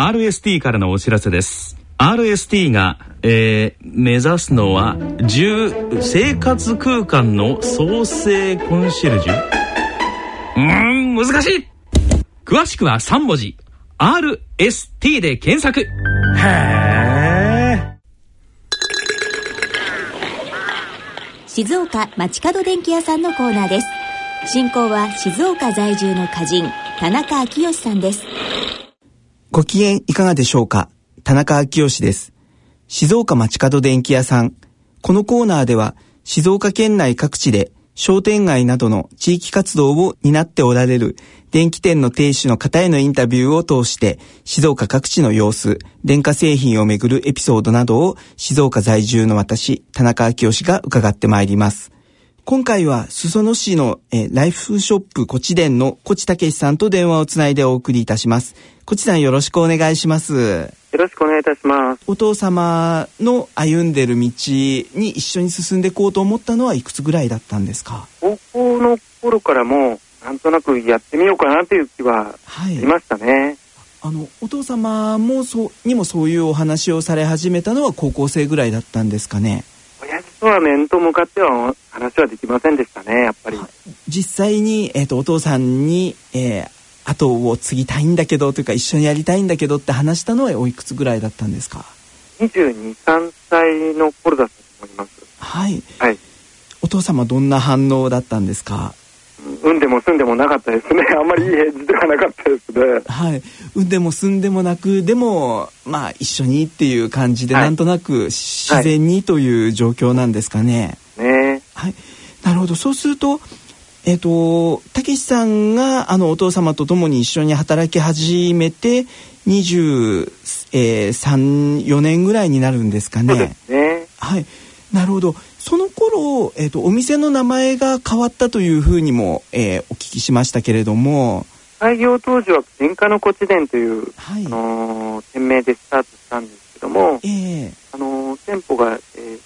RST からのお知らせです。RST が、えー、目指すのは10生活空間の創生コンシェルジュ？うーん難しい。詳しくは3文字。RST で検索。へえ静岡町角電気屋さんのコーナーです。進行は静岡在住の歌人田中昭義さんですご機嫌いかがでしょうか？田中昭義です。静岡町角電気屋さん。このコーナーでは、静岡県内各地で商店街などの地域活動を担っておられる電気店の亭主の方へのインタビューを通して、静岡各地の様子、電化製品をめぐるエピソードなどを静岡在住の私、田中昭義が伺ってまいります。今回は裾野市の、えライフショップコチ店のコチたけしさんと電話をつないでお送りいたします。コチさんよろしくお願いします。よろしくお願いいたします。お父様の歩んでる道に一緒に進んでいこうと思ったのはいくつぐらいだったんですか？高校の頃からもなんとなくやってみようかなという気はありましたね。はいあのお父様もそうにもそういうお話をされ始めたのは高校生ぐらいだったんですかね？とは面と向かっては話はできませんでしたねやっぱり実際に、えーと、お父さんに、えー、後を継ぎたいんだけどというか一緒にやりたいんだけどって話したのはおいくつぐらいだったんですか？22、3歳の頃だったと思います。はい。はい。お父様どんな反応だったんですか？うんでも住んでもなかったですね。あんまりいい返事ではなかったですね。はい。うんでも住んでもなく、でも、まあ一緒にっていう感じで、はい、なんとなく自然にという状況なんですかね。ねはい。なるほど。そうすると、えっ、ー、と、たけしさんが、あの、お父様と共に一緒に働き始めて、23、4年ぐらいになるんですかね。ね。はい。なるほど。その頃、えっ、ー、と、お店の名前が変わったというふうにも、えー、お聞きしましたけれども。開業当時は、天下の古地殿という、はい、あのー、店名でスタートしたんですけども、えー、あの店舗が、えー、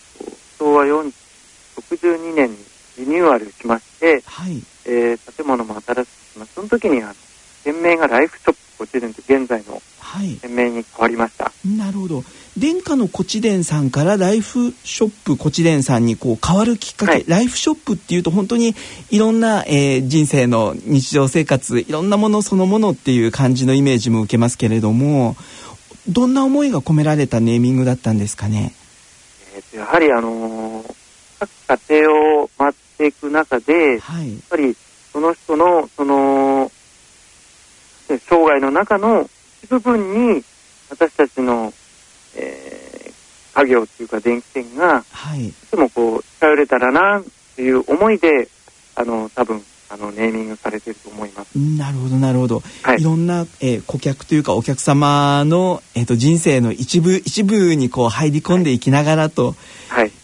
昭和62年にリニューアルしまして、はい、えー、建物も新しくします。その時にあの店名がライフショップコチデンと現在の店名に変わりました。はい。殿下のコチデンさんからライフショップコチデンさんにこう変わるきっかけ、はい、ライフショップっていうと本当にいろんな、えー、人生の日常生活いろんなものそのものっていう感じのイメージも受けますけれどもどんな思いが込められたネーミングだったんですかね？えー、やはりあのー、各家庭を回っていく中で、はい、やっぱりその人のその生涯の中の一部分に私たちの、えー、家業っていうか電気店が、はい、いつもこう頼れたらなっていう思いであの多分あのネーミングされてると思います。なるほどなるほど。はい、いろんな、えー、顧客というかお客様のえっ、ー、と人生の一部一部にこう入り込んでいきながらと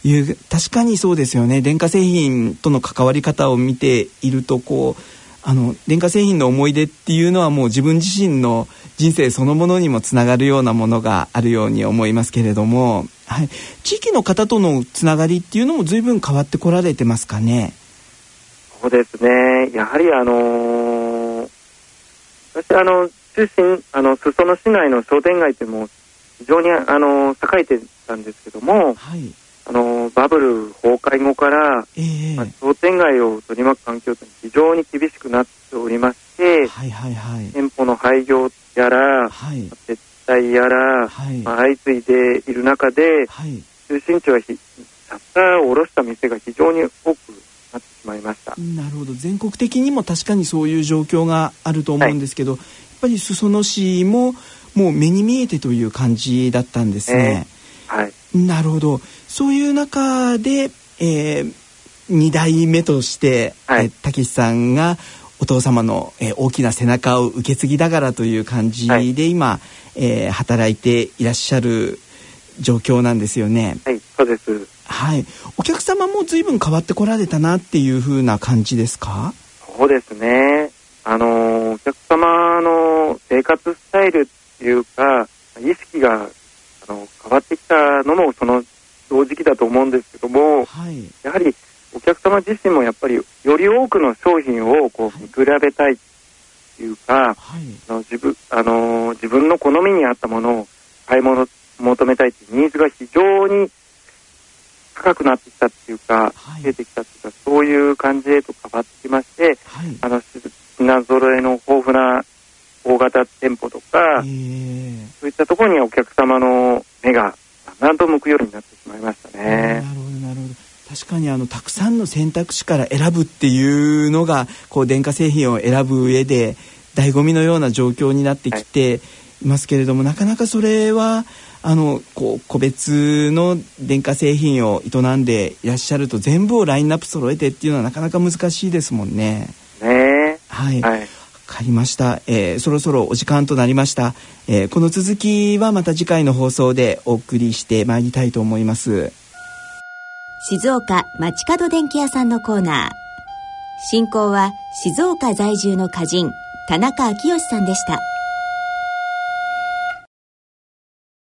いう、はい、確かにそうですよね。電化製品との関わり方を見ているとこうあの電化製品の思い出っていうのはもう自分自身の人生そのものにもつながるようなものがあるように思いますけれども、はい、地域の方とのつながりっていうのも随分変わってこられてますかね？そうですね。やはりあのー、私あの、中心、あの、裾野市内の商店街っても非常にあの、栄えてたんですけども、はい、あの、バブル崩壊後から、えー、まあ、商店街を取り巻く環境と非常に厳しくなっておりまして、はいはいはい、店舗の廃業やら、はい、撤退やら、はい。まあ、相次いでいる中で、はい、中心地はシャッターを下ろした店が非常に多くなってしまいました。なるほど。全国的にも確かにそういう状況があると思うんですけど、はい、やっぱり裾野市ももう目に見えてという感じだったんですね。えー、はい、なるほどそういう中で、えー、2代目として、はい、たけしさんがお父様の、えー、大きな背中を受け継ぎながらという感じで、はい、今、えー、働いていらっしゃる状況なんですよね。はい、そうです。はい。お客様も随分変わってこられたなっていう風な感じですか？そうですね。あの、お客様の生活スタイルっていうか、意識が変わってきたのもその正直だと思うんですけども、はい、やはりお客様自身もやっぱりより多くの商品をこう見比べたいってっていうか、はい、あの自分あの自分の好みに合ったものを買い物求めたいっていうニーズが非常に高くなってきたっていうか、はい、出てきたっていうか、そういう感じへと変わってきまして、はい、あの品揃えの豊富な大型店舗とか、そういったところにお客様の目がだんだんと向くようになってしまいましたね。なるほどなるほど確かにあのたくさんの選択肢から選ぶっていうのがこう電化製品を選ぶ上で醍醐味のような状況になってきていますけれども、はい、なかなかそれはあのこう個別の電化製品を営んでいらっしゃると全部をラインナップ揃えてっていうのはなかなか難しいですもんね。ねはい、はいかりました、えー、そろそろお時間となりました、えー、この続きはまた次回の放送でお送りしてまいりたいと思います。静岡街角電気屋さんのコーナー。進行は静岡在住の歌人田中昭義さんでした。